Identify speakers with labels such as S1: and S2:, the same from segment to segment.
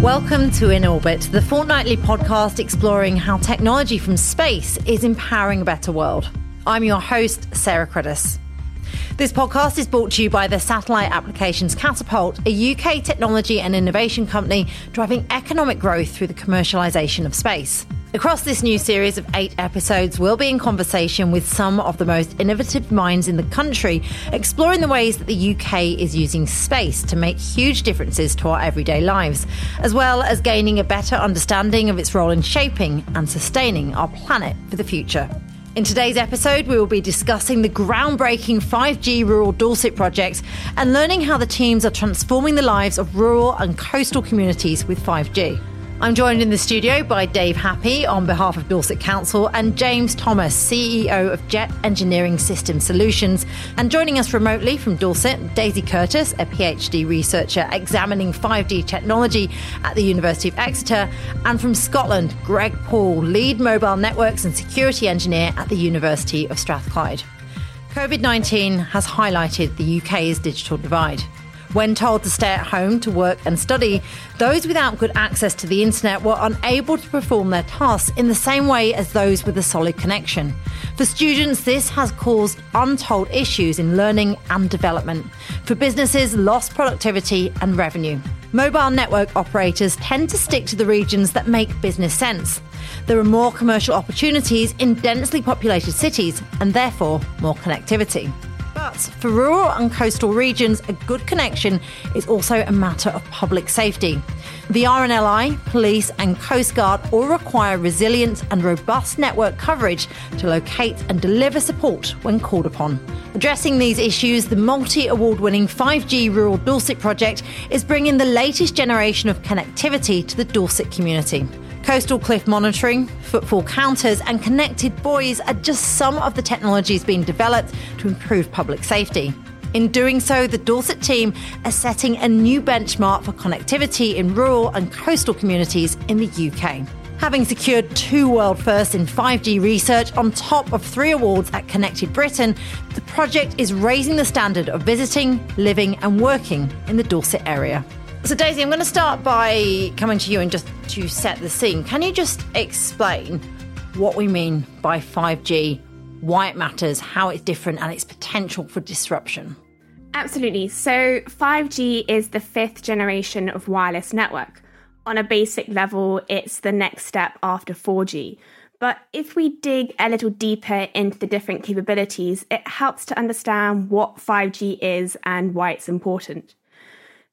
S1: Welcome to In Orbit, the fortnightly podcast exploring how technology from space is empowering a better world. I'm your host, Sarah Credis. This podcast is brought to you by the Satellite Applications Catapult, a UK technology and innovation company driving economic growth through the commercialisation of space. Across this new series of eight episodes, we'll be in conversation with some of the most innovative minds in the country, exploring the ways that the UK is using space to make huge differences to our everyday lives, as well as gaining a better understanding of its role in shaping and sustaining our planet for the future. In today's episode, we will be discussing the groundbreaking 5G rural Dorset project and learning how the teams are transforming the lives of rural and coastal communities with 5G. I'm joined in the studio by Dave Happy on behalf of Dorset Council and James Thomas, CEO of Jet Engineering System Solutions. And joining us remotely from Dorset, Daisy Curtis, a PhD researcher examining 5G technology at the University of Exeter. And from Scotland, Greg Paul, lead mobile networks and security engineer at the University of Strathclyde. COVID 19 has highlighted the UK's digital divide. When told to stay at home to work and study, those without good access to the internet were unable to perform their tasks in the same way as those with a solid connection. For students, this has caused untold issues in learning and development. For businesses, lost productivity and revenue. Mobile network operators tend to stick to the regions that make business sense. There are more commercial opportunities in densely populated cities and therefore more connectivity. But for rural and coastal regions, a good connection is also a matter of public safety. The RNLI, police, and Coast Guard all require resilient and robust network coverage to locate and deliver support when called upon. Addressing these issues, the multi award winning 5G Rural Dorset project is bringing the latest generation of connectivity to the Dorset community. Coastal cliff monitoring, footfall counters, and connected buoys are just some of the technologies being developed to improve public safety. In doing so, the Dorset team are setting a new benchmark for connectivity in rural and coastal communities in the UK. Having secured two world firsts in 5G research on top of three awards at Connected Britain, the project is raising the standard of visiting, living, and working in the Dorset area. So, Daisy, I'm going to start by coming to you and just to set the scene. Can you just explain what we mean by 5G, why it matters, how it's different, and its potential for disruption?
S2: Absolutely. So, 5G is the fifth generation of wireless network. On a basic level, it's the next step after 4G. But if we dig a little deeper into the different capabilities, it helps to understand what 5G is and why it's important.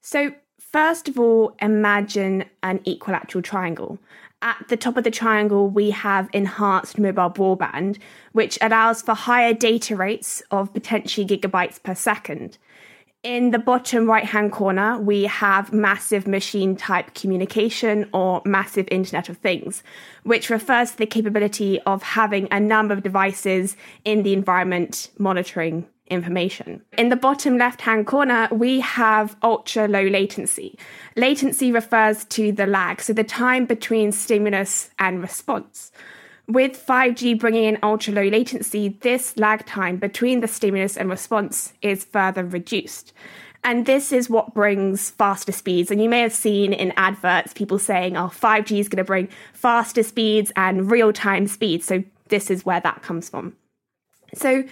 S2: So, First of all, imagine an equilateral triangle. At the top of the triangle, we have enhanced mobile broadband, which allows for higher data rates of potentially gigabytes per second. In the bottom right hand corner, we have massive machine type communication or massive Internet of Things, which refers to the capability of having a number of devices in the environment monitoring information. In the bottom left hand corner, we have ultra low latency. Latency refers to the lag, so the time between stimulus and response. With 5G bringing in ultra low latency, this lag time between the stimulus and response is further reduced. And this is what brings faster speeds. And you may have seen in adverts people saying, oh, 5G is going to bring faster speeds and real time speeds. So this is where that comes from. So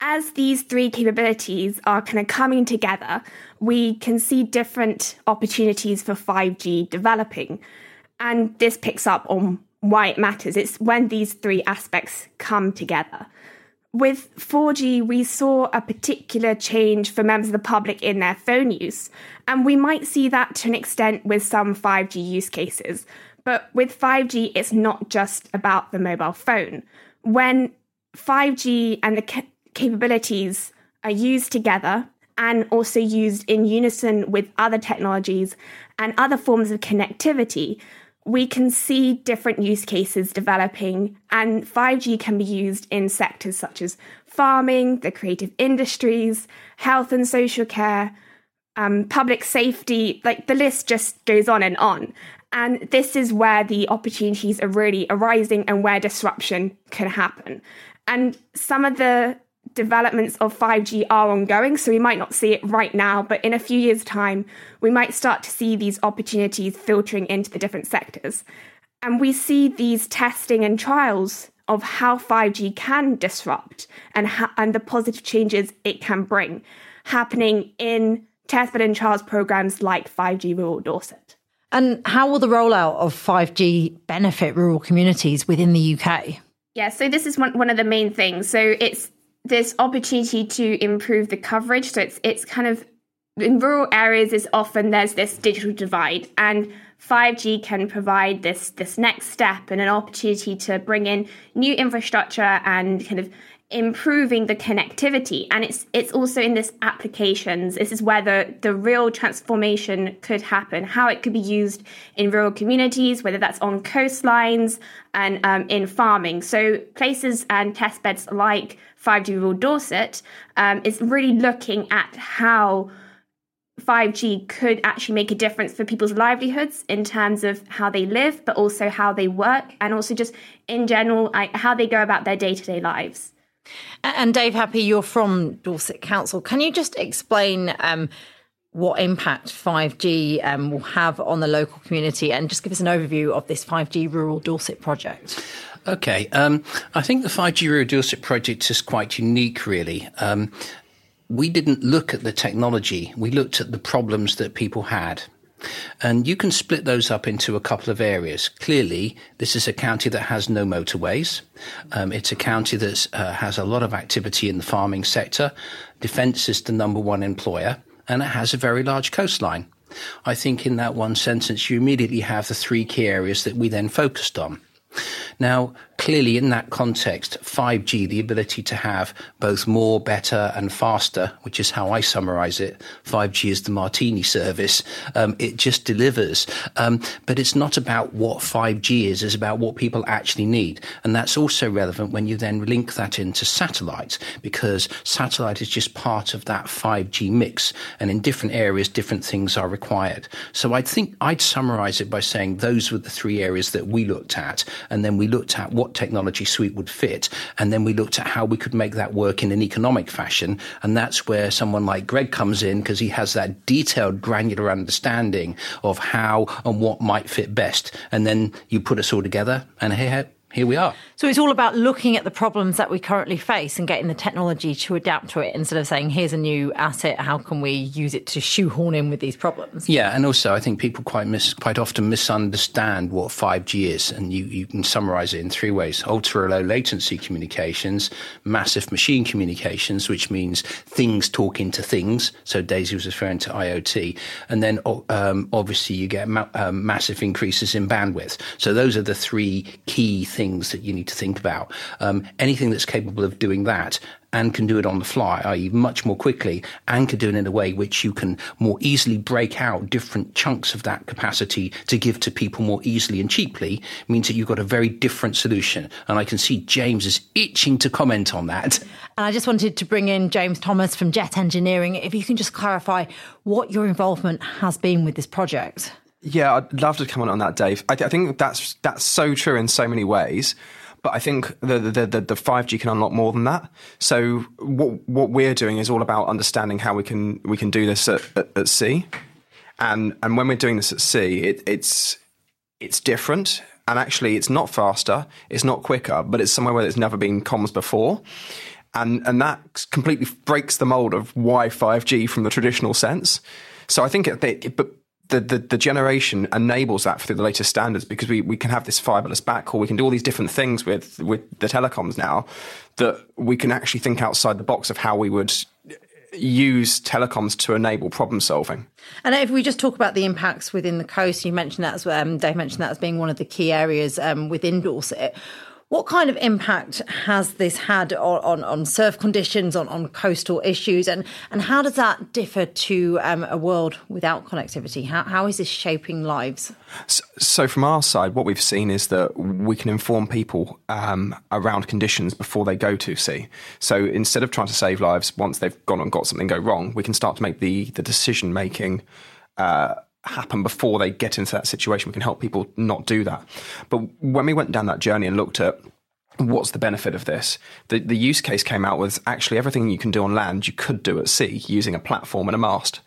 S2: as these three capabilities are kind of coming together, we can see different opportunities for 5G developing. And this picks up on why it matters. It's when these three aspects come together. With 4G, we saw a particular change for members of the public in their phone use, and we might see that to an extent with some 5G use cases. But with 5G, it's not just about the mobile phone. When 5G and the capabilities are used together and also used in unison with other technologies and other forms of connectivity, we can see different use cases developing, and 5G can be used in sectors such as farming, the creative industries, health and social care, um, public safety, like the list just goes on and on. And this is where the opportunities are really arising and where disruption can happen. And some of the developments of 5G are ongoing, so we might not see it right now, but in a few years' time, we might start to see these opportunities filtering into the different sectors. And we see these testing and trials of how 5G can disrupt and, ha- and the positive changes it can bring happening in testbed and trials programs like 5G Rural Dorset.
S1: And how will the rollout of 5G benefit rural communities within the UK?
S2: Yeah, so this is one, one of the main things. So it's this opportunity to improve the coverage. So it's it's kind of in rural areas is often there's this digital divide and 5G can provide this this next step and an opportunity to bring in new infrastructure and kind of improving the connectivity. And it's it's also in this applications. This is where the, the real transformation could happen how it could be used in rural communities whether that's on coastlines and um, in farming. So places and test beds like 5g rural dorset um, is really looking at how 5G could actually make a difference for people's livelihoods in terms of how they live, but also how they work, and also just in general, how they go about their day to day lives.
S1: And Dave Happy, you're from Dorset Council. Can you just explain um, what impact 5G um, will have on the local community and just give us an overview of this 5G Rural Dorset project?
S3: Okay, um, I think the 5G Rural Dorset project is quite unique, really. Um, we didn't look at the technology, we looked at the problems that people had. And you can split those up into a couple of areas. Clearly, this is a county that has no motorways. Um, it's a county that uh, has a lot of activity in the farming sector. Defence is the number one employer, and it has a very large coastline. I think in that one sentence, you immediately have the three key areas that we then focused on. Now, clearly in that context, 5G, the ability to have both more, better, and faster, which is how I summarize it. 5G is the martini service. Um, it just delivers. Um, but it's not about what 5G is, it's about what people actually need. And that's also relevant when you then link that into satellite, because satellite is just part of that 5G mix. And in different areas, different things are required. So I think I'd summarize it by saying those were the three areas that we looked at. And then we looked at what technology suite would fit. And then we looked at how we could make that work in an economic fashion. And that's where someone like Greg comes in because he has that detailed, granular understanding of how and what might fit best. And then you put us all together and here, here we are.
S1: So it's all about looking at the problems that we currently face and getting the technology to adapt to it instead of saying, here's a new asset, how can we use it to shoehorn in with these problems?
S3: Yeah, and also I think people quite mis- quite often misunderstand what 5G is, and you, you can summarize it in three ways ultra low latency communications, massive machine communications, which means things talking to things. So Daisy was referring to IoT. And then um, obviously you get ma- um, massive increases in bandwidth. So those are the three key things things that you need to think about. Um, anything that's capable of doing that and can do it on the fly, i.e., much more quickly, and can do it in a way which you can more easily break out different chunks of that capacity to give to people more easily and cheaply, means that you've got a very different solution. And I can see James is itching to comment on that.
S1: And I just wanted to bring in James Thomas from Jet Engineering. If you can just clarify what your involvement has been with this project.
S4: Yeah, I'd love to comment on that, Dave. I, th- I think that's that's so true in so many ways. But I think the, the, the, the 5G can unlock more than that. So what what we're doing is all about understanding how we can we can do this at, at, at sea, and and when we're doing this at sea, it, it's it's different, and actually it's not faster, it's not quicker, but it's somewhere where there's never been comms before, and and that completely breaks the mold of why 5G from the traditional sense. So I think it, it, but the, the, the, generation enables that through the latest standards because we, we can have this fiberless backhaul. We can do all these different things with, with the telecoms now that we can actually think outside the box of how we would use telecoms to enable problem solving.
S1: And if we just talk about the impacts within the coast, you mentioned that as um, Dave mentioned that as being one of the key areas um, within Dorset. What kind of impact has this had on, on, on surf conditions, on, on coastal issues, and, and how does that differ to um, a world without connectivity? How, how is this shaping lives?
S4: So, so, from our side, what we've seen is that we can inform people um, around conditions before they go to sea. So instead of trying to save lives once they've gone and got something go wrong, we can start to make the, the decision making. Uh, happen before they get into that situation. We can help people not do that. But when we went down that journey and looked at what's the benefit of this? The, the use case came out with actually everything you can do on land, you could do at sea using a platform and a mast.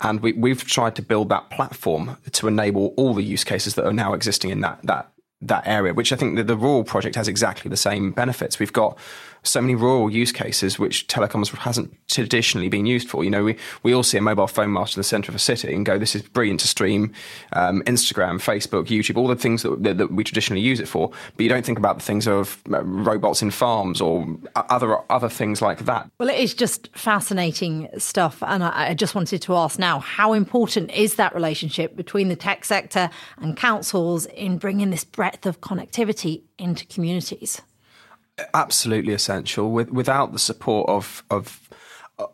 S4: And we, we've tried to build that platform to enable all the use cases that are now existing in that, that that area, which I think the, the rural project has exactly the same benefits. We've got so many rural use cases which telecoms hasn't traditionally been used for. You know, we, we all see a mobile phone mast in the centre of a city and go, this is brilliant to stream um, Instagram, Facebook, YouTube, all the things that, that, that, we traditionally use it for. But you don't think about the things of uh, robots in farms or other other things like that.
S1: Well, it is just fascinating stuff. And I, I just wanted to ask now, how important is that relationship between the tech sector and councils in bringing this breadth of connectivity into communities?
S4: Absolutely essential. With, without the support of of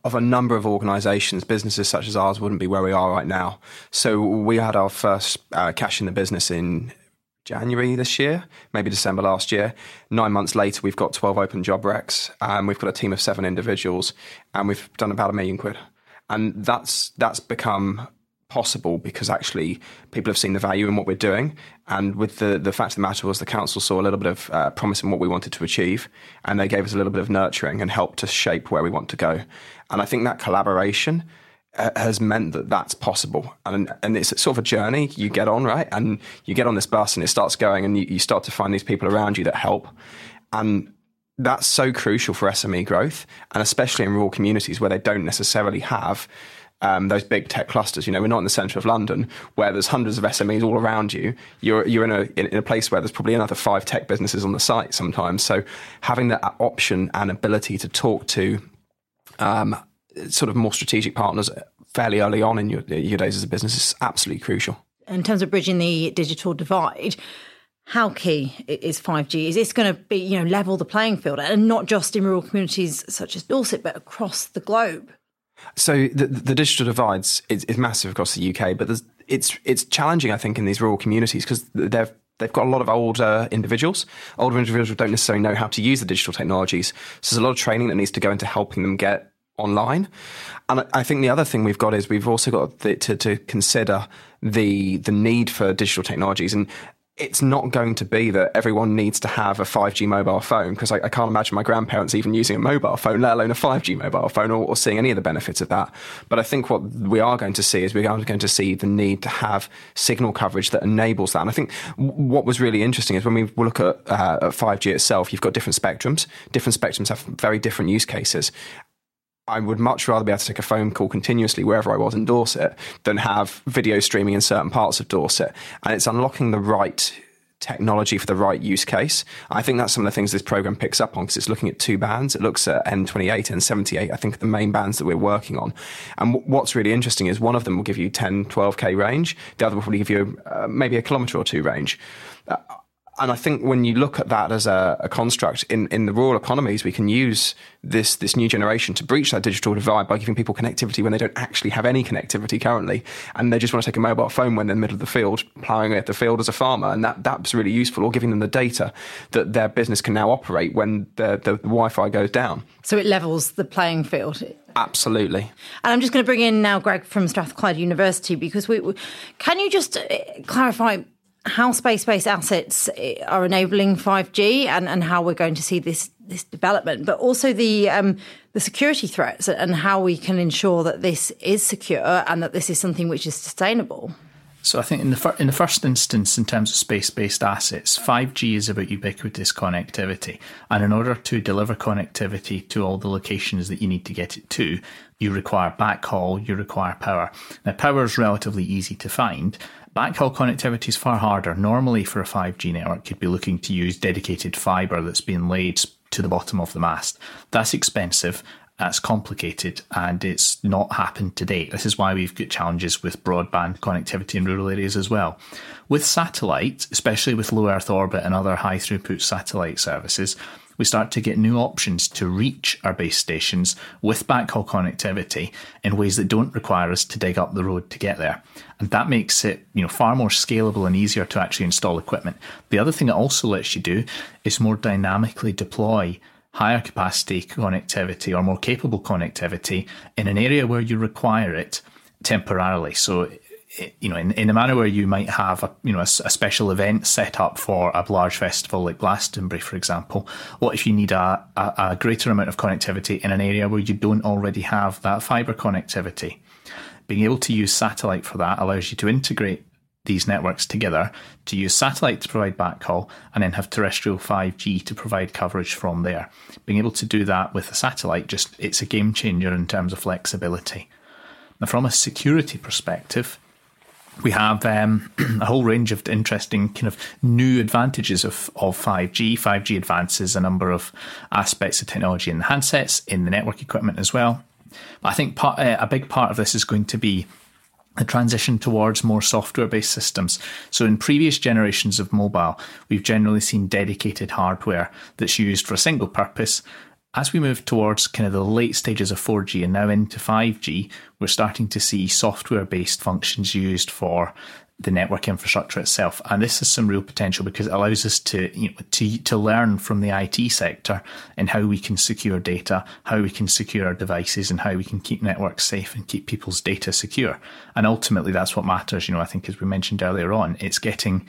S4: of a number of organisations, businesses such as ours wouldn't be where we are right now. So we had our first uh, cash in the business in January this year, maybe December last year. Nine months later, we've got 12 open job recs. and we've got a team of seven individuals, and we've done about a million quid. And that's that's become possible because actually people have seen the value in what we're doing. And with the, the fact of the matter was the council saw a little bit of uh, promise in what we wanted to achieve and they gave us a little bit of nurturing and helped us shape where we want to go. And I think that collaboration uh, has meant that that's possible. And, and it's sort of a journey you get on, right? And you get on this bus and it starts going and you, you start to find these people around you that help. And that's so crucial for SME growth, and especially in rural communities where they don't necessarily have um, those big tech clusters. You know, we're not in the centre of London where there's hundreds of SMEs all around you. You're you're in a in, a place where there's probably another five tech businesses on the site sometimes. So having that option and ability to talk to um, sort of more strategic partners fairly early on in your your days as a business is absolutely crucial.
S1: In terms of bridging the digital divide, how key is 5G? Is this going to be, you know, level the playing field and not just in rural communities such as Dorset, but across the globe?
S4: So the, the digital divides is, is, massive across the UK, but it's it's challenging, I think, in these rural communities because they've they've got a lot of older individuals. Older individuals don't necessarily know how to use the digital technologies. So there's a lot of training that needs to go into helping them get online. And I think the other thing we've got is we've also got to, to consider the the need for digital technologies. And it's not going to be that everyone needs to have a 5G mobile phone because I, I, can't imagine my grandparents even using a mobile phone, let alone a 5G mobile phone or, or, seeing any of the benefits of that. But I think what we are going to see is we are going to see the need to have signal coverage that enables that. And I think what was really interesting is when we look at, uh, at 5G itself, you've got different spectrums. Different spectrums have very different use cases. I would much rather be able to take a phone call continuously wherever I was in Dorset than have video streaming in certain parts of Dorset. And it's unlocking the right technology for the right use case. I think that's some of the things this program picks up on because it's looking at two bands. It looks at N28 and 78, I think the main bands that we're working on. And w- what's really interesting is one of them will give you 10, 12K range. The other will probably give you uh, maybe a kilometre or two range. Uh, and I think when you look at that as a, a, construct in, in the rural economies, we can use this this new generation to breach that digital divide by giving people connectivity when they don't actually have any connectivity currently, and they just want to take a mobile phone when they're in the middle of the field, ploughing at the field as a farmer, and that that's really useful. Or giving them the data that their business can now operate when the, the, the Wi-Fi goes down.
S1: So it levels the playing field.
S4: Absolutely.
S1: And I'm just going to bring in now Greg from Strathclyde University because we, we can you just uh, clarify how space-based assets eh, are enabling 5G and, and how we're going to see this this development, but also the um, the security threats and how we can ensure that this is secure and that this is something which is sustainable.
S5: So I think in the fir- in the first instance, in terms of space-based assets, 5G is about ubiquitous connectivity, and in order to deliver connectivity to all the locations that you need to get it to, you require backhaul, you require power. Now, power is relatively easy to find, Backhaul connectivity is far harder. Normally, for a 5G network, you'd be looking to use dedicated fibre that's been laid to the bottom of the mast. That's expensive, that's complicated, and it's not happened to date. This is why we've got challenges with broadband connectivity in rural areas as well. With satellite, especially with low Earth orbit and other high throughput satellite services, we start to get new options to reach our base stations with backhaul connectivity in ways that don't require us to dig up the road to get there. And that makes it, you know, far more scalable and easier to actually install equipment. The other thing it also lets you do is more dynamically deploy higher capacity connectivity or more capable connectivity in an area where you require it temporarily. So Eh, you know, in, in a manner where you might have a, you know, a, a, special event set up for a large festival like Glastonbury, for example. What if you need a, a, a greater amount of connectivity in an area where you don't already have that fiber connectivity? Being able to use satellite for that allows you to integrate these networks together to use satellite to provide backhaul and then have terrestrial 5G to provide coverage from there. Being able to do that with a satellite just it's a game changer in terms of flexibility. Now from a security perspective, we have um, a whole range of interesting kind of new advantages of, of 5G. 5G advances a number of aspects of technology in the handsets, in the network equipment as well. But I think part, uh, a big part of this is going to be a transition towards more software based systems. So, in previous generations of mobile, we've generally seen dedicated hardware that's used for a single purpose. As we move towards kind of the late stages of 4G and now into 5G, we're starting to see software based functions used for the network infrastructure itself. And this has some real potential because it allows us to, you know, to, to learn from the IT sector and how we can secure data, how we can secure our devices and how we can keep networks safe and keep people's data secure. And ultimately that's what matters. You know, I think as we mentioned earlier on, it's getting,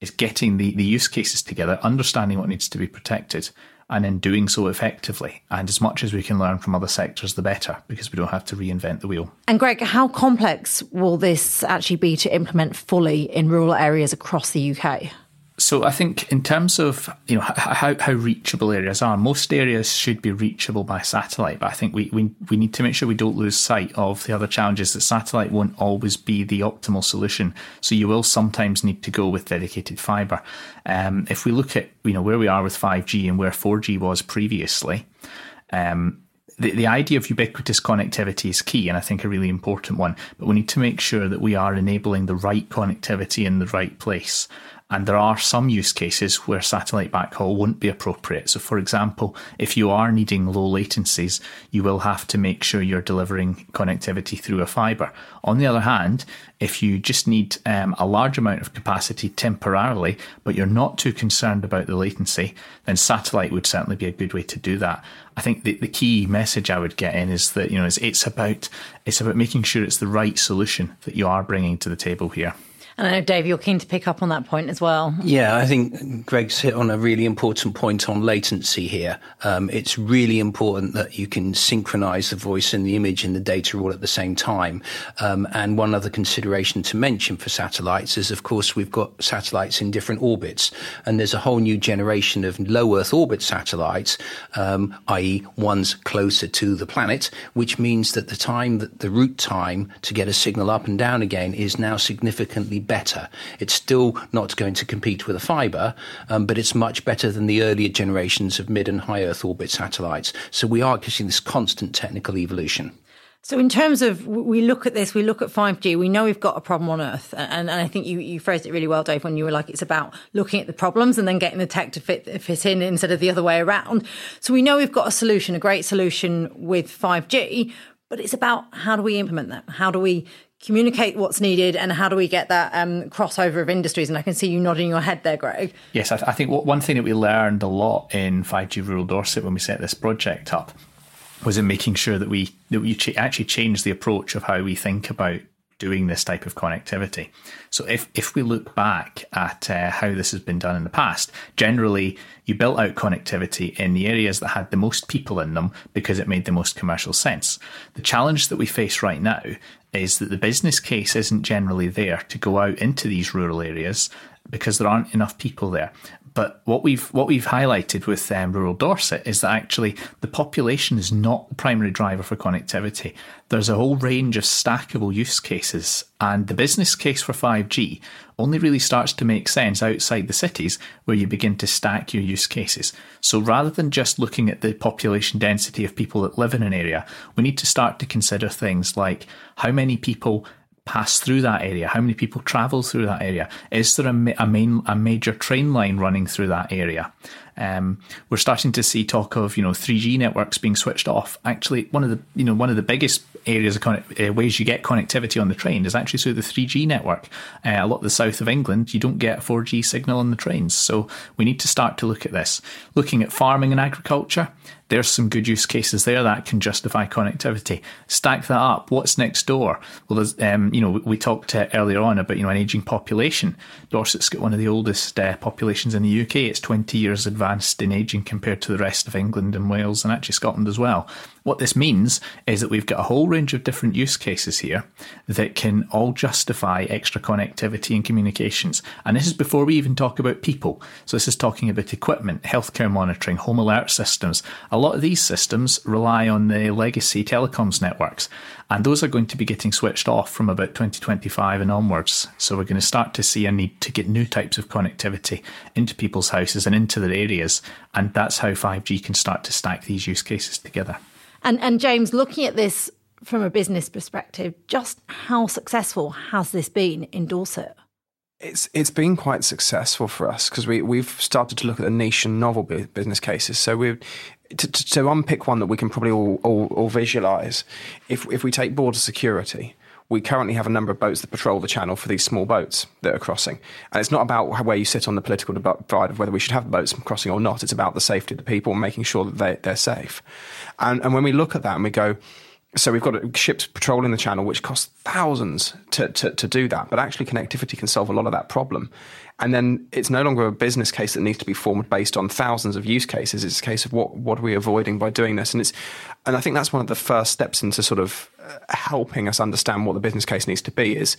S5: it's getting the, the use cases together, understanding what needs to be protected and in doing so effectively. And as much as we can learn from other sectors, the better, because we don't have to reinvent the wheel.
S1: And Greg, how complex will this actually be to implement fully in rural areas across the UK?
S5: So I think in terms of you know how, how reachable areas are, most areas should be reachable by satellite. But I think we, we we need to make sure we don't lose sight of the other challenges that satellite won't always be the optimal solution. So you will sometimes need to go with dedicated fibre. Um, if we look at you know where we are with 5G and where 4G was previously, um, the, the idea of ubiquitous connectivity is key and I think a really important one. But we need to make sure that we are enabling the right connectivity in the right place. And there are some use cases where satellite backhaul won't be appropriate. So, for example, if you are needing low latencies, you will have to make sure you're delivering connectivity through a fiber. On the other hand, if you just need um, a large amount of capacity temporarily, but you're not too concerned about the latency, then satellite would certainly be a good way to do that. I think the, the key message I would get in is that you know it's, it's about it's about making sure it's the right solution that you are bringing to the table here.
S1: And I know, Dave, you're keen to pick up on that point as well.
S3: Yeah, I think Greg's hit on a really important point on latency here. Um, it's really important that you can synchronize the voice and the image and the data all at the same time. Um, and one other consideration to mention for satellites is, of course, we've got satellites in different orbits, and there's a whole new generation of low Earth orbit satellites, um, i.e., ones closer to the planet, which means that the time that the route time to get a signal up and down again is now significantly better. It's still not going to compete with a fiber, um, but it's much better than the earlier generations of mid and high Earth orbit satellites. So we are getting this constant technical evolution.
S1: So, in terms of we look at this, we look at 5G, we know we've got a problem on Earth. And, and I think you, you phrased it really well, Dave, when you were like, it's about looking at the problems and then getting the tech to fit, fit in instead of the other way around. So, we know we've got a solution, a great solution with 5G, but it's about how do we implement that? How do we communicate what's needed and how do we get that um, crossover of industries? And I can see you nodding your head there, Greg.
S5: Yes, I, th- I think one thing that we learned a lot in 5G Rural Dorset when we set this project up was in making sure that we that we ch- actually changed the approach of how we think about doing this type of connectivity. So if, if we look back at uh, how this has been done in the past, generally you built out connectivity in the areas that had the most people in them because it made the most commercial sense. The challenge that we face right now is that the business case isn't generally there to go out into these rural areas because there aren't enough people there. But what we've what we've highlighted with um, rural Dorset is that actually the population is not the primary driver for connectivity. There's a whole range of stackable use cases, and the business case for 5G only really starts to make sense outside the cities where you begin to stack your use cases. So rather than just looking at the population density of people that live in an area, we need to start to consider things like how many people pass through that area? How many people travel through that area? Is there a, a main a major train line running through that area? Um, we're starting to see talk of you know 3G networks being switched off. Actually, one of the you know one of the biggest areas of connect, uh, ways you get connectivity on the train is actually through the 3G network. Uh, a lot of the south of England, you don't get a 4G signal on the trains, so we need to start to look at this. Looking at farming and agriculture, There's some good use cases there that can justify connectivity. Stack that up. What's next door? Well, um, you know, we talked uh, earlier on about, you know, an aging population. Dorset's got one of the oldest uh, populations in the UK. It's 20 years advanced in aging compared to the rest of England and Wales and actually Scotland as well. What this means is that we've got a whole range of different use cases here that can all justify extra connectivity and communications. And this is before we even talk about people. So this is talking about equipment, healthcare monitoring, home alert systems. A lot of these systems rely on the legacy telecoms networks, and those are going to be getting switched off from about 2025 and onwards. So we're going to start to see a need to get new types of connectivity into people's houses and into their areas. And that's how 5G can start to stack these use cases together.
S1: And and James, looking at this from a business perspective, just how successful has this been in Dorset?
S4: It's it's been quite successful for us because we we've started to look at the niche and novel business cases. So we to, to, to, unpick one that we can probably all, all, all visualize. If if we take border security, we currently have a number of boats that patrol the channel for these small boats that are crossing. And it's not about where you sit on the political divide of whether we should have boats crossing or not. It's about the safety of the people and making sure that they, they're safe. And, and when we look at that and we go, so we've got ships patrolling the channel, which costs thousands to, to, to, do that. But actually, connectivity can solve a lot of that problem. And then it's no longer a business case that needs to be formed based on thousands of use cases. It's a case of what what are we avoiding by doing this? And it's and I think that's one of the first steps into sort of uh, helping us understand what the business case needs to be. Is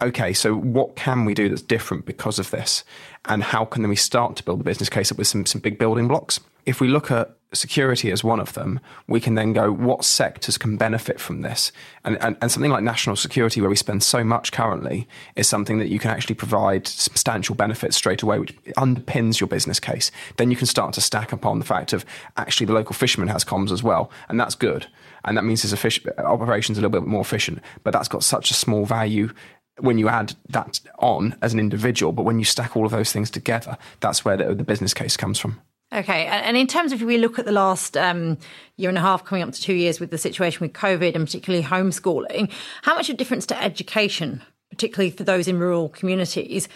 S4: okay, so what can we do that's different because of this? And how can we start to build a business case up with some, some big building blocks? If we look at security as one of them, we can then go, what sectors can benefit from this? And, and, and, something like national security, where we spend so much currently, is something that you can actually provide substantial benefits straight away, which underpins your business case. Then you can start to stack upon the fact of actually the local fisherman has comms as well, and that's good. And that means his fish, operation's a little bit more efficient, but that's got such a small value when you add that on as an individual, but when you stack all of those things together, that's where the, the business case comes from.
S1: Okay, and in terms of if we look at the last um, year and a half, coming up to two years with the situation with COVID and particularly homeschooling, how much of a difference to education, particularly for those in rural communities,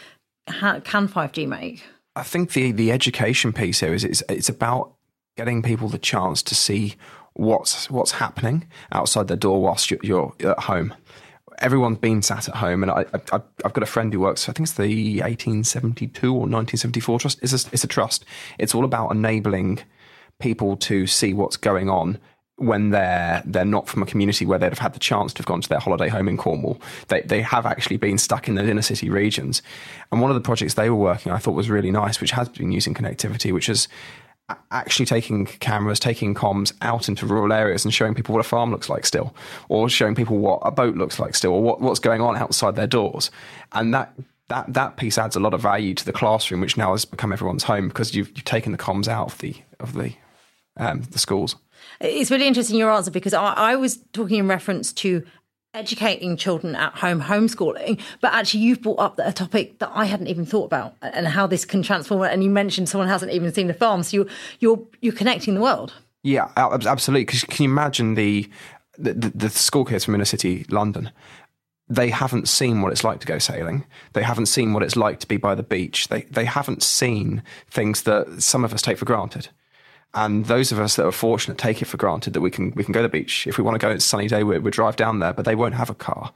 S1: can 5G make?
S4: I think the the education piece here is it's, it's about getting people the chance to see what's what's happening outside their door whilst you're, you're at home everyone's been sat at home, and I, I, have got a friend who works. I think it's the 1872 or 1974 trust. It's a, it's a trust. It's all about enabling people to see what's going on when they're they're not from a community where they'd have had the chance to have gone to their holiday home in Cornwall. They they have actually been stuck in the inner city regions. And one of the projects they were working, I thought was really nice, which has been using connectivity, which is actually taking cameras, taking comms out into rural areas and showing people what a farm looks like still, or showing people what a boat looks like still, or what, what's going on outside their doors. And that that that piece adds a lot of value to the classroom, which now has become everyone's home because you've, you've taken the comms out of the of the um, the schools.
S1: It's really interesting your answer because I, I was talking in reference to educating children at home, homeschooling, but actually you've brought up a topic that I hadn't even thought about and how this can transform it. And you mentioned someone hasn't even seen the farm, so you're you're you're connecting the world.
S4: Yeah, absolutely. Because can you imagine the, the the school kids from inner city London? They haven't seen what it's like to go sailing. They haven't seen what it's like to be by the beach. They they haven't seen things that some of us take for granted. And those of us that are fortunate take it for granted that we can we can go to the beach if we want to go. It's a sunny day. We, we drive down there, but they won't have a car.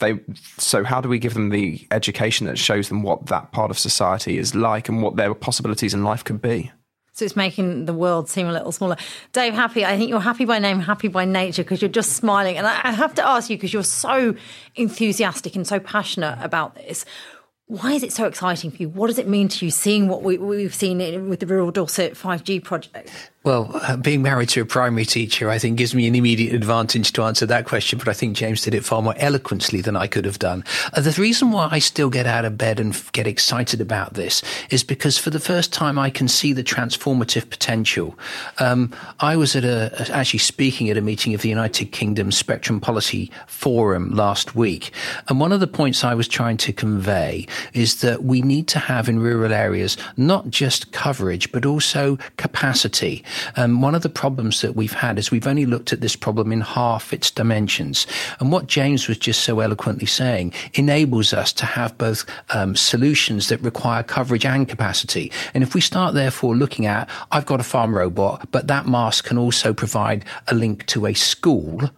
S4: They so how do we give them the education that shows them what that part of society is like and what their possibilities in life could be?
S1: So it's making the world seem a little smaller. Dave Happy, I think you're happy by name, happy by nature because you're just smiling. And I have to ask you because you're so enthusiastic and so passionate about this why is it so exciting for you? What does it mean to you seeing what we, have seen with the Rural Dorset 5G project?
S3: Well, being married to a primary teacher, I think, gives me an immediate advantage to answer that question. But I think James did it far more eloquently than I could have done. Uh, the reason why I still get out of bed and get excited about this is because for the first time I can see the transformative potential. Um, I was at a, actually speaking at a meeting of the United Kingdom Spectrum Policy Forum last week. And one of the points I was trying to convey is that we need to have in rural areas not just coverage, but also capacity Um, one of the problems that we've had is we've only looked at this problem in half its dimensions. And what James was just so eloquently saying enables us to have both um, solutions that require coverage and capacity. And if we start therefore looking at, I've got a farm robot, but that mask can also provide a link to a school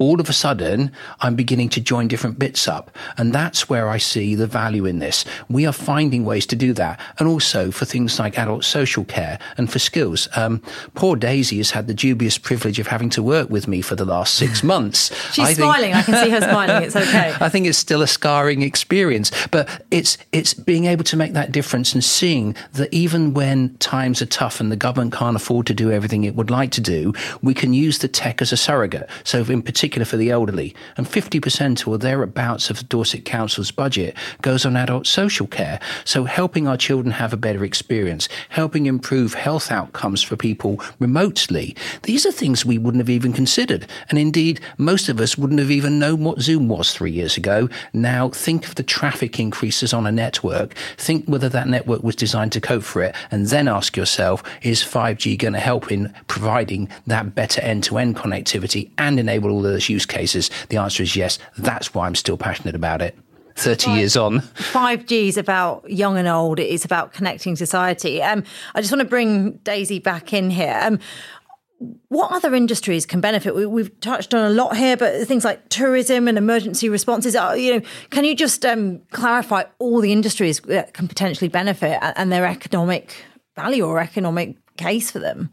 S3: all of a sudden I'm beginning to join different bits up. And that's where I see the value in this. We are finding ways to do that. And also for things like adult social care and for skills. Um, poor Daisy has had the dubious privilege of having to work with me for the last six months.
S1: She's I smiling. Think, I can see her smiling. It's okay.
S3: I think it's still a scarring experience, but it's, it's being able to make that difference and seeing that even when times are tough and the government can't afford to do everything it would like to do, we can use the tech as a surrogate. So in particular, particular for the elderly, and 50% or thereabouts of Dorset Council's budget goes on adult social care. So helping our children have a better experience, helping improve health outcomes for people remotely. These are things we wouldn't have even considered. And indeed, most of us wouldn't have even known what Zoom was three years ago. Now think of the traffic increases on a network. Think whether that network was designed to cope for it. And then ask yourself, is 5G going to help in providing that better end to end connectivity and enable all the those use cases? The answer is yes. That's why I'm still passionate about it. 30 Five, years on.
S1: 5G is about young and old. It is about connecting society. Um, I just want to bring Daisy back in here. Um, what other industries can benefit? We, have touched on a lot here, but things like tourism and emergency responses. Are, you know, can you just um, clarify all the industries that can potentially benefit and their economic value or economic case for them?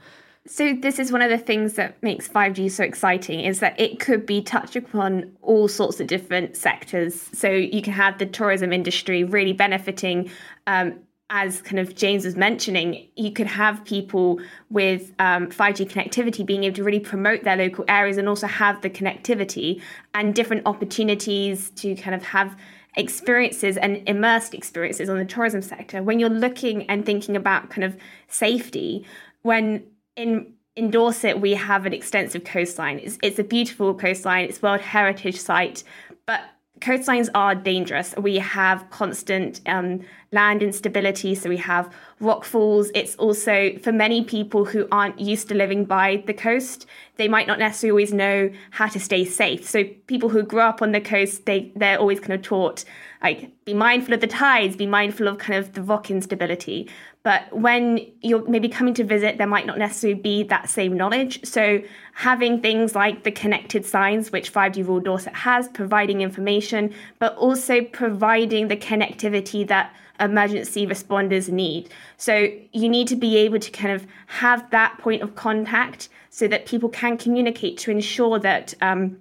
S2: So this is one of the things that makes 5G so exciting is that it could be touched upon all sorts of different sectors. So you can have the tourism industry really benefiting um, as kind of James was mentioning, you could have people with um, 5G connectivity being able to really promote their local areas and also have the connectivity and different opportunities to kind of have experiences and immersed experiences on the tourism sector. When you're looking and thinking about kind of safety, when in in Dorset, we have an extensive coastline. It's, it's a beautiful coastline. It's World Heritage Site, but coastlines are dangerous. We have constant um, land instability, so we have rock falls. It's also for many people who aren't used to living by the coast, they might not necessarily always know how to stay safe. So people who grew up on the coast, they they're always kind of taught like be mindful of the tides, be mindful of kind of the rock instability. But when you're maybe coming to visit, there might not necessarily be that same knowledge. So having things like the connected signs, which 5G Rural Dorset has, providing information, but also providing the connectivity that emergency responders need. So you need to be able to kind of have that point of contact so that people can communicate to ensure that um,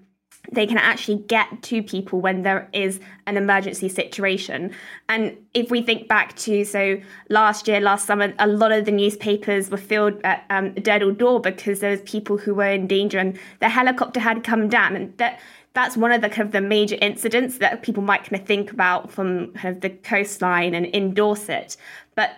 S2: they can actually get to people when there is an emergency situation. And if we think back to so last year, last summer, a lot of the newspapers were filled at um, Durdle Door because there was people who were in danger and the helicopter had come down. And that that's one of the kind of the major incidents that people might kind of think about from kind of the coastline and in Dorset. But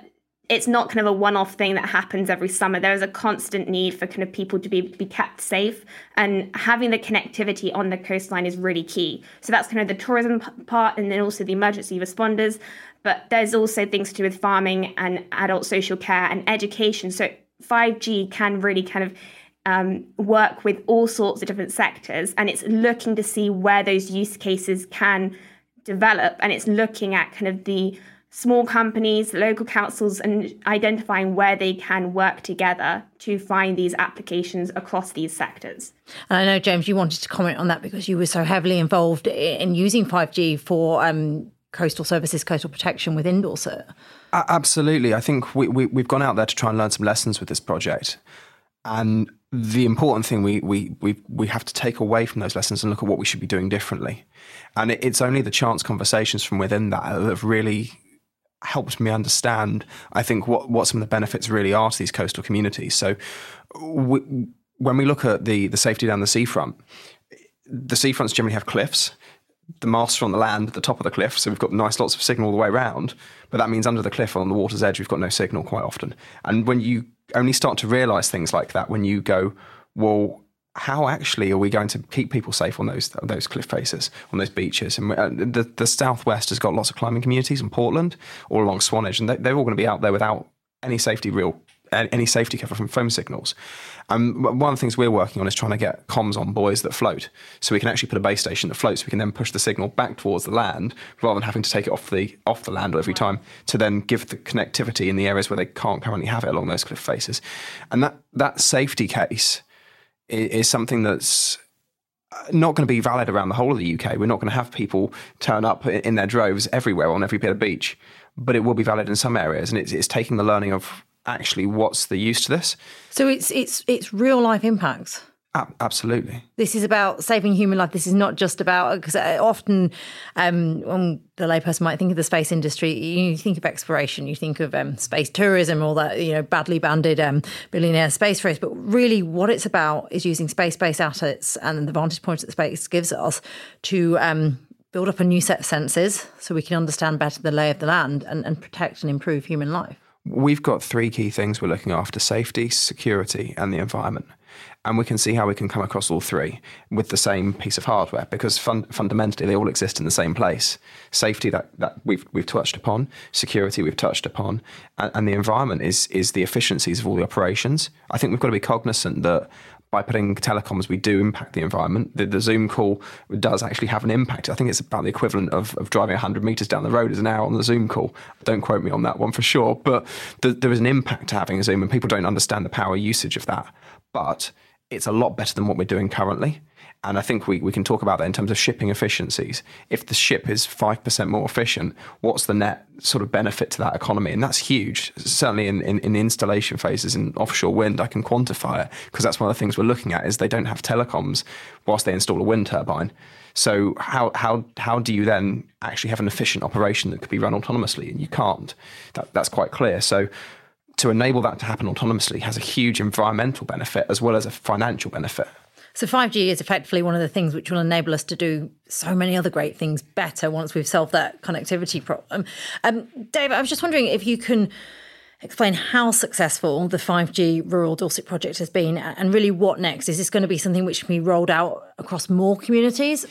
S2: it's not kind of a one-off thing that happens every summer. There is a constant need for kind of people to be be kept safe, and having the connectivity on the coastline is really key. So that's kind of the tourism part, and then also the emergency responders. But there's also things to do with farming and adult social care and education. So 5G can really kind of um, work with all sorts of different sectors, and it's looking to see where those use cases can develop, and it's looking at kind of the small companies, local councils, and identifying where they can work together to find these applications across these sectors.
S1: And I know, James, you wanted to comment on that because you were so heavily involved in using 5G for um, coastal services, coastal protection within Dorset.
S4: Uh, absolutely. I think we, we, we've gone out there to try and learn some lessons with this project. And the important thing we, we, we, we have to take away from those lessons and look at what we should be doing differently. And it, it's only the chance conversations from within that that have really helped me understand, I think, what, what some of the benefits really are to these coastal communities. So, we, when we look at the, the safety down the seafront, the seafronts generally have cliffs. The masts on the land at the top of the cliff, so we've got nice lots of signal all the way around. But that means under the cliff on the water's edge, we've got no signal quite often. And when you only start to realize things like that, when you go, well, how actually are we going to keep people safe on those those cliff faces, on those beaches? And uh, the the southwest has got lots of climbing communities in Portland, all along Swanage, and they, are all going to be out there without any safety real any safety cover from phone signals. And one of the things we're working on is trying to get comms on buoys that float. So we can actually put a base station that floats. We can then push the signal back towards the land rather than having to take it off the off the land every time to then give the connectivity in the areas where they can't currently have it along those cliff faces. And that that safety case is, is something that's uh, not going to be valid around the whole of the UK. We're not going to have people turn up in their droves everywhere on every bit of beach, but it will be valid in some areas. And it's, it's taking the learning of actually what's the use to this.
S1: So it's it's it's real life impacts.
S4: absolutely.
S1: This is about saving human life. This is not just about because uh, often um, the layperson might think of the space industry, you think of exploration, you think of um, space tourism, all that you know badly banded um, billionaire space race. But really, what it's about is using space-based assets and the vantage points that space gives us to um, build up a new set of senses, so we can understand better the lay of the land and, and protect and improve human life.
S4: We've got three key things we're looking after safety, security, and the environment. And we can see how we can come across all three with the same piece of hardware because fun- fundamentally they all exist in the same place. Safety that, that we've, we've touched upon, security we've touched upon, and, and the environment is, is the efficiencies of all the operations. I think we've got to be cognizant that by putting telecoms, we do impact the environment. The, the, Zoom call does actually have an impact. I think it's about the equivalent of, of driving 100 meters down the road as an hour on the Zoom call. Don't quote me on that one for sure, but the, there is an impact to having a Zoom, and people don't understand the power usage of that. But it's a lot better than what we're doing currently. And I think we, we can talk about that in terms of shipping efficiencies. If the ship is 5% more efficient, what's the net sort of benefit to that economy? And that's huge. Certainly in, in, in the installation phases in offshore wind, I can quantify it because that's one of the things we're looking at is they don't have telecoms whilst they install a wind turbine. So how, how, how do you then actually have an efficient operation that could be run autonomously? And you can't. That, that's quite clear. So to enable that to happen autonomously has a huge environmental benefit as well as a financial benefit.
S1: So 5G is effectively one of the things which will enable us to do so many other great things better once we've solved that connectivity problem. Um, Dave, I was just wondering if you can explain how successful the 5G Rural Dorset project has been and really what next? Is this going to be something which can be rolled out across more communities?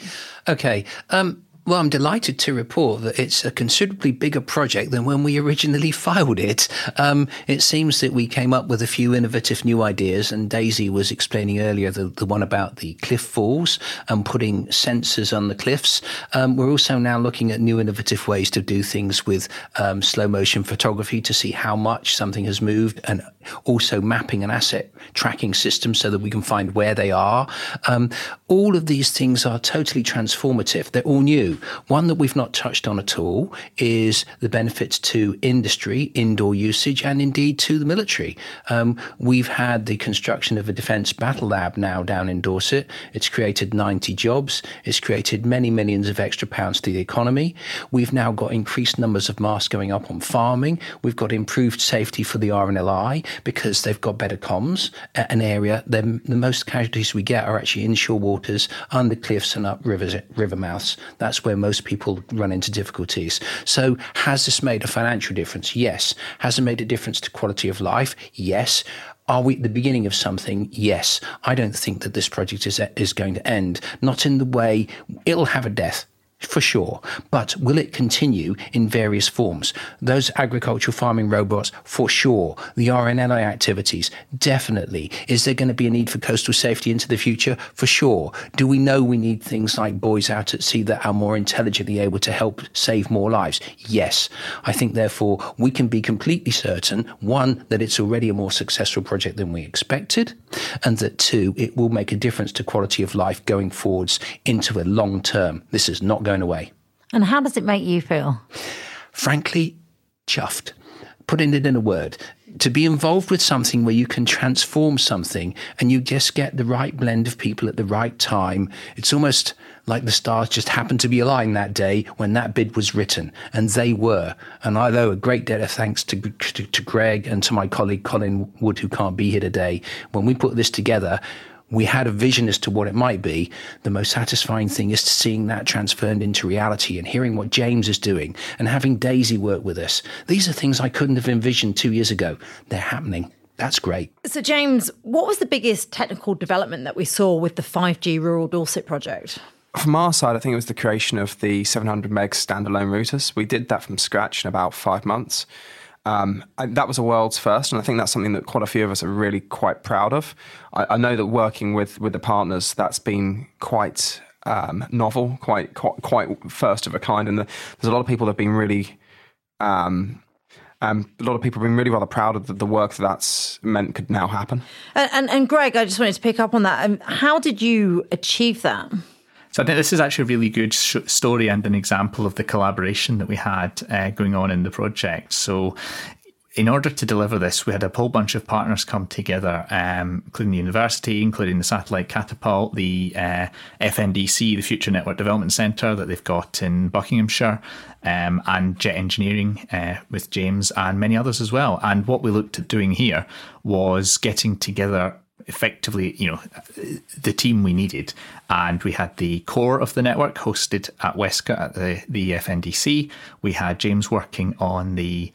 S3: Okay. Um, well, I'm delighted to report that it's a considerably bigger project than when we originally filed it. Um, it seems that we came up with a few innovative new ideas, and Daisy was explaining earlier the, the one about the cliff falls and putting sensors on the cliffs. Um, we're also now looking at new innovative ways to do things with um, slow motion photography to see how much something has moved, and also mapping an asset tracking system so that we can find where they are. Um, all of these things are totally transformative. They're all new. One that we've not touched on at all is the benefits to industry, indoor usage, and indeed to the military. Um, we've had the construction of a defence battle lab now down in Dorset. It's created 90 jobs. It's created many millions of extra pounds to the economy. We've now got increased numbers of masks going up on farming. We've got improved safety for the RNLI because they've got better comms an area. Then the most casualties we get are actually inshore waters, under cliffs, and up rivers, river mouths. That's where most people run into difficulties. So, has this made a financial difference? Yes. Has it made a difference to quality of life? Yes. Are we at the beginning of something? Yes. I don't think that this project is, is going to end. Not in the way it'll have a death for sure. But will it continue in various forms? Those agricultural farming robots, for sure. The RNLI activities, definitely. Is there going to be a need for coastal safety into the future? For sure. Do we know we need things like buoys out at sea that are more intelligently able to help save more lives? Yes. I think, therefore, we can be completely certain one, that it's already a more successful project than we expected, and that two, it will make a difference to quality of life going forwards into a long term. This is not going away.
S1: And how does it make you feel?
S3: Frankly, chuffed. Putting it in a word, to be involved with something where you can transform something and you just get the right blend of people at the right time. It's almost like the stars just happened to be aligned that day when that bid was written, and they were. And I owe a great debt of thanks to, to, to Greg and to my colleague Colin Wood, who can't be here today. When we put this together, we had a vision as to what it might be. The most satisfying thing is seeing that transferred into reality and hearing what James is doing and having Daisy work with us. These are things I couldn't have envisioned two years ago. They're happening. That's great.
S1: So, James, what was the biggest technical development that we saw with the 5G Rural Dorset project?
S4: From our side, I think it was the creation of the 700 meg standalone routers. We did that from scratch in about five months. Um, that was a world's first, and I think that's something that quite a few of us are really quite proud of. I, I know that working with with the partners, that's been quite um, novel, quite, quite quite first of a kind, and the, there's a lot of people that have been really. Um, um, a lot of people have been really rather proud of the, the, work that that's meant could now happen.
S1: And, and, and Greg, I just wanted to pick up on that. Um, how did you achieve that?
S5: So I think this is actually a really good sh- story and an example of the collaboration that we had uh, going on in the project. So in order to deliver this, we had a whole bunch of partners come together, um, including the university, including the Satellite Catapult, the uh, FNDC, the Future Network Development Centre that they've got in Buckinghamshire, um, and Jet Engineering uh, with James and many others as well. And what we looked at doing here was getting together effectively, you know, the team we needed. And we had the core of the network hosted at Westcott at the, the FNDC. We had James working on the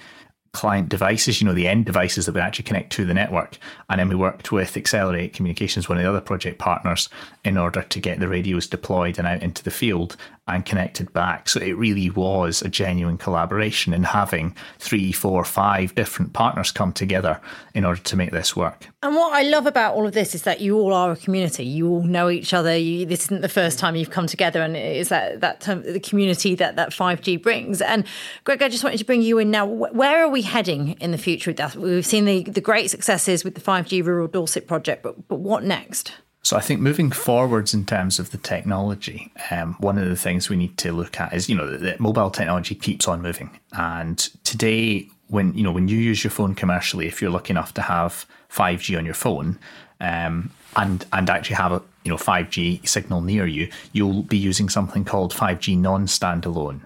S5: client devices, you know, the end devices that would actually connect to the network. And then we worked with Accelerate Communications, one of the other project partners, in order to get the radios deployed and out into the field and connected back. So it really was a genuine collaboration in having three, four, five different partners come together in order to make this work.
S1: And what I love about all of this is that you all are a community. You all know each other. You, this isn't the first time you've come together, and it's that that term, the community that that five G brings. And Greg, I just wanted to bring you in now. Where are we heading in the future with that? We've seen the the great successes with the five G Rural Dorset project, but but what next?
S5: So I think moving forwards in terms of the technology, um, one of the things we need to look at is you know that mobile technology keeps on moving, and today when you know when you use your phone commercially, if you're lucky enough to have 5G on your phone, um, and and actually have a you know 5G signal near you, you'll be using something called 5G non-standalone.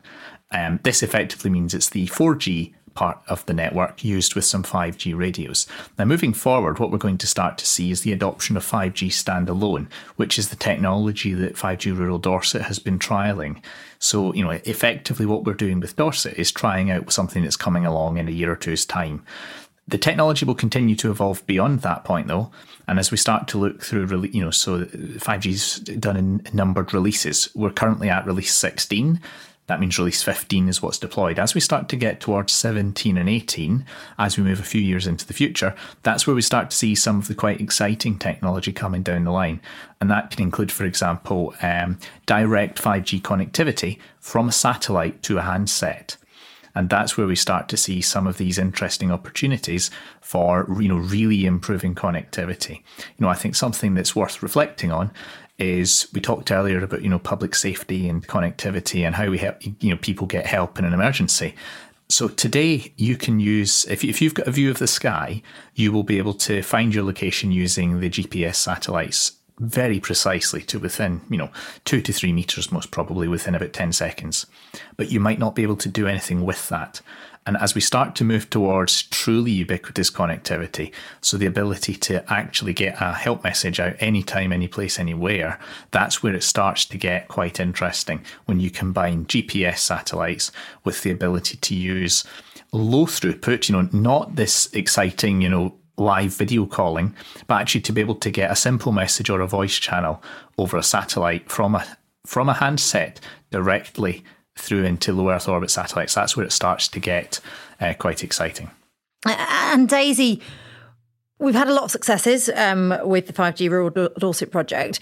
S5: Um, this effectively means it's the 4G part of the network used with some 5G radios. Now, moving forward, what we're going to start to see is the adoption of 5G standalone, which is the technology that 5G Rural Dorset has been trialing. So, you know, effectively what we're doing with Dorset is trying out something that's coming along in a year or two's time. The technology will continue to evolve beyond that point, though. And as we start to look through, you know, so 5G's done in numbered releases. We're currently at release 16. That means release 15 is what's deployed. As we start to get towards 17 and 18, as we move a few years into the future, that's where we start to see some of the quite exciting technology coming down the line. And that can include, for example, um, direct 5G connectivity from a satellite to a handset. And that's where we start to see some of these interesting opportunities for, you know, really improving connectivity. You know, I think something that's worth reflecting on is we talked earlier about you know public safety and connectivity and how we help you know people get help in an emergency. So today you can use if if you've got a view of the sky, you will be able to find your location using the GPS satellites very precisely to within, you know, two to three meters, most probably within about 10 seconds. But you might not be able to do anything with that. And as we start to move towards truly ubiquitous connectivity, so the ability to actually get a help message out anytime, any place, anywhere, that's where it starts to get quite interesting when you combine GPS satellites with the ability to use low throughput, you know, not this exciting, you know, live video calling, but actually to be able to get a simple message or a voice channel over a satellite from a from a handset directly through into low Earth orbit satellites. That's where it starts to get uh, quite exciting.
S1: And Daisy, we've had a lot of successes um, with the 5G Rural Dorset project.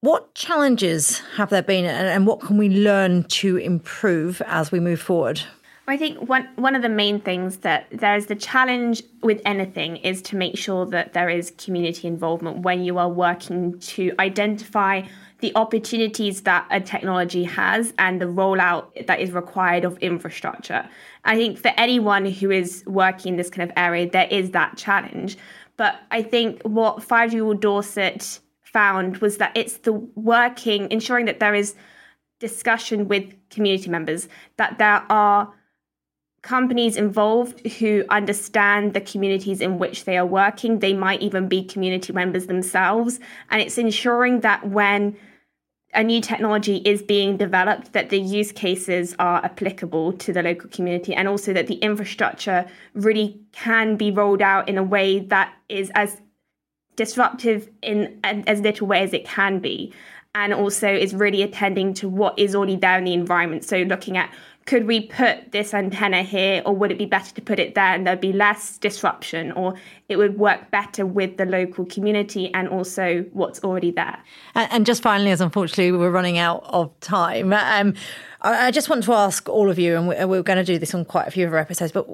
S1: What challenges have there been, and what can we learn to improve as we move forward?
S2: I think one one of the main things that there is the challenge with anything is to make sure that there is community involvement when you are working to identify the opportunities that a technology has and the rollout that is required of infrastructure. I think for anyone who is working in this kind of area, there is that challenge. But I think what 5G Rural Dorset found was that it's the working, ensuring that there is discussion with community members, that there are companies involved who understand the communities in which they are working. They might even be community members themselves. And it's ensuring that when a new technology is being developed, that the use cases are applicable to the local community, and also that the infrastructure really can be rolled out in a way that is as disruptive in as little way as it can be, and also is really attending to what is already there in the environment. So, looking at could we put this antenna here or would it be better to put it there and there'd be less disruption or it would work better with the local community and also what's already there
S1: and just finally as unfortunately we're running out of time um, i just want to ask all of you and we're going to do this on quite a few of our episodes but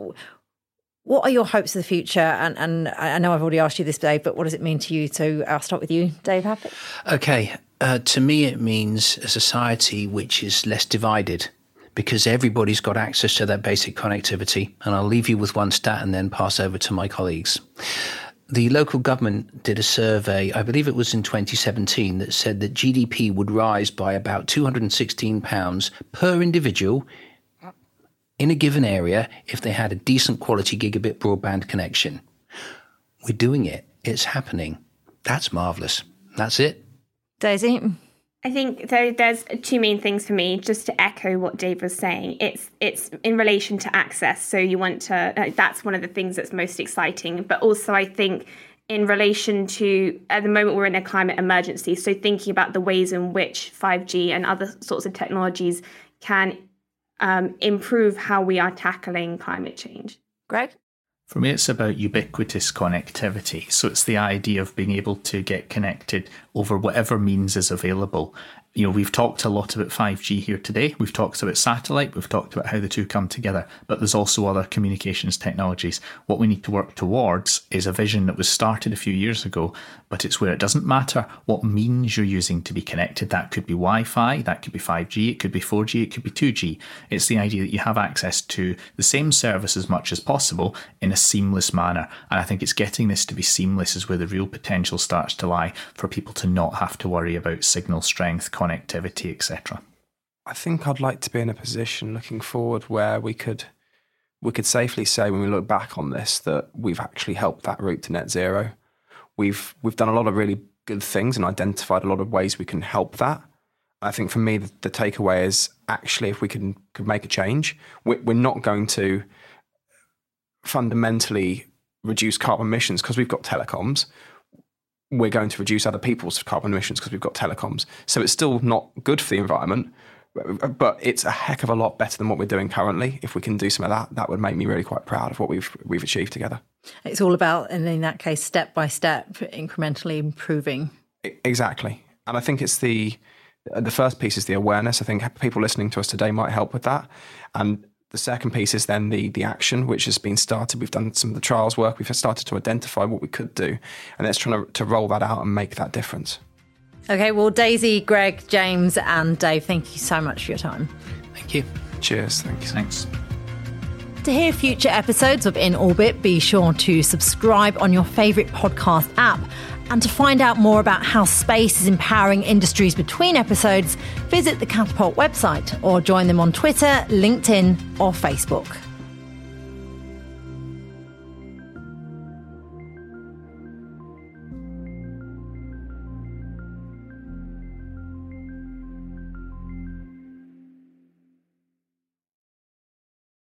S1: what are your hopes for the future? And, and I know I've already asked you this, Dave, but what does it mean to you? So I'll start with you, Dave Happett.
S3: Okay. Uh, to me, it means a society which is less divided because everybody's got access to that basic connectivity. And I'll leave you with one stat and then pass over to my colleagues. The local government did a survey, I believe it was in 2017, that said that GDP would rise by about £216 per individual in a given area if they had a decent quality gigabit broadband connection. We're doing it, it's happening. That's marvellous. That's it.
S1: Daisy?
S2: I think so there's two main things for me, just to echo what Dave was saying. It's it's in relation to access. So you want to that's one of the things that's most exciting. But also I think in relation to at the moment we're in a climate emergency. So thinking about the ways in which 5G and other sorts of technologies can um, improve how we are tackling climate change.
S1: Greg?
S5: For me, it's about ubiquitous connectivity. So it's the idea of being able to get connected over whatever means is available you know, we've talked a lot about 5G here today. We've talked about satellite. We've talked about how the two come together, but there's also other communications technologies. What we need to work towards is a vision that was started a few years ago, but it's where it doesn't matter what means you're using to be connected. That could be Wi Fi, that could be 5G, it could be 4G, it could be 2G. It's the idea that you have access to the same service as much as possible in a seamless manner. And I think it's getting this to be seamless is where the real potential starts to lie for people to not have to worry about signal strength, connectivity, etc.
S4: I think I'd like to be in a position looking forward where we could we could safely say when we look back on this that we've actually helped that route to net zero. We've we've done a lot of really good things and identified a lot of ways we can help that. I think for me the, the takeaway is actually if we can could make a change, we're, we're not going to fundamentally reduce carbon emissions because we've got telecoms we're going to reduce other people's carbon emissions because we've got telecoms. So it's still not good for the environment, but it's a heck of a lot better than what we're doing currently. If we can do some of that, that would make me really quite proud of what we've we've achieved together.
S1: It's all about, and in that case, step by step, incrementally improving.
S4: Exactly, and I think it's the the first piece is the awareness. I think people listening to us today might help with that, and the second piece is then the the action, which has been started. We've done some of the trials work. We've started to identify what we could do, and let's trying to, to roll that out and make that difference.
S1: Okay, well, Daisy, Greg, James, and Dave, thank you so much for your time.
S3: Thank you.
S4: Cheers. Thank you.
S5: Thanks.
S1: To hear future episodes of In Orbit, be sure to subscribe on your favourite podcast app. And to find out more about how space is empowering industries between episodes, visit the Catapult website or join them on Twitter, LinkedIn, or Facebook.